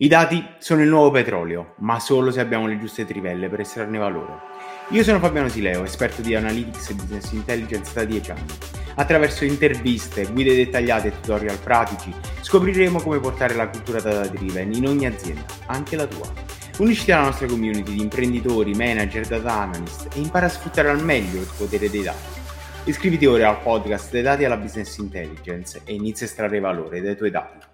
I dati sono il nuovo petrolio, ma solo se abbiamo le giuste trivelle per estrarne valore. Io sono Fabiano Sileo, esperto di Analytics e Business Intelligence da 10 anni. Attraverso interviste, guide dettagliate e tutorial pratici scopriremo come portare la cultura data driven in ogni azienda, anche la tua. Unisciti alla nostra community di imprenditori, manager, data analyst e impara a sfruttare al meglio il potere dei dati. Iscriviti ora al podcast dei dati alla Business Intelligence e inizia a estrarre valore dai tuoi dati.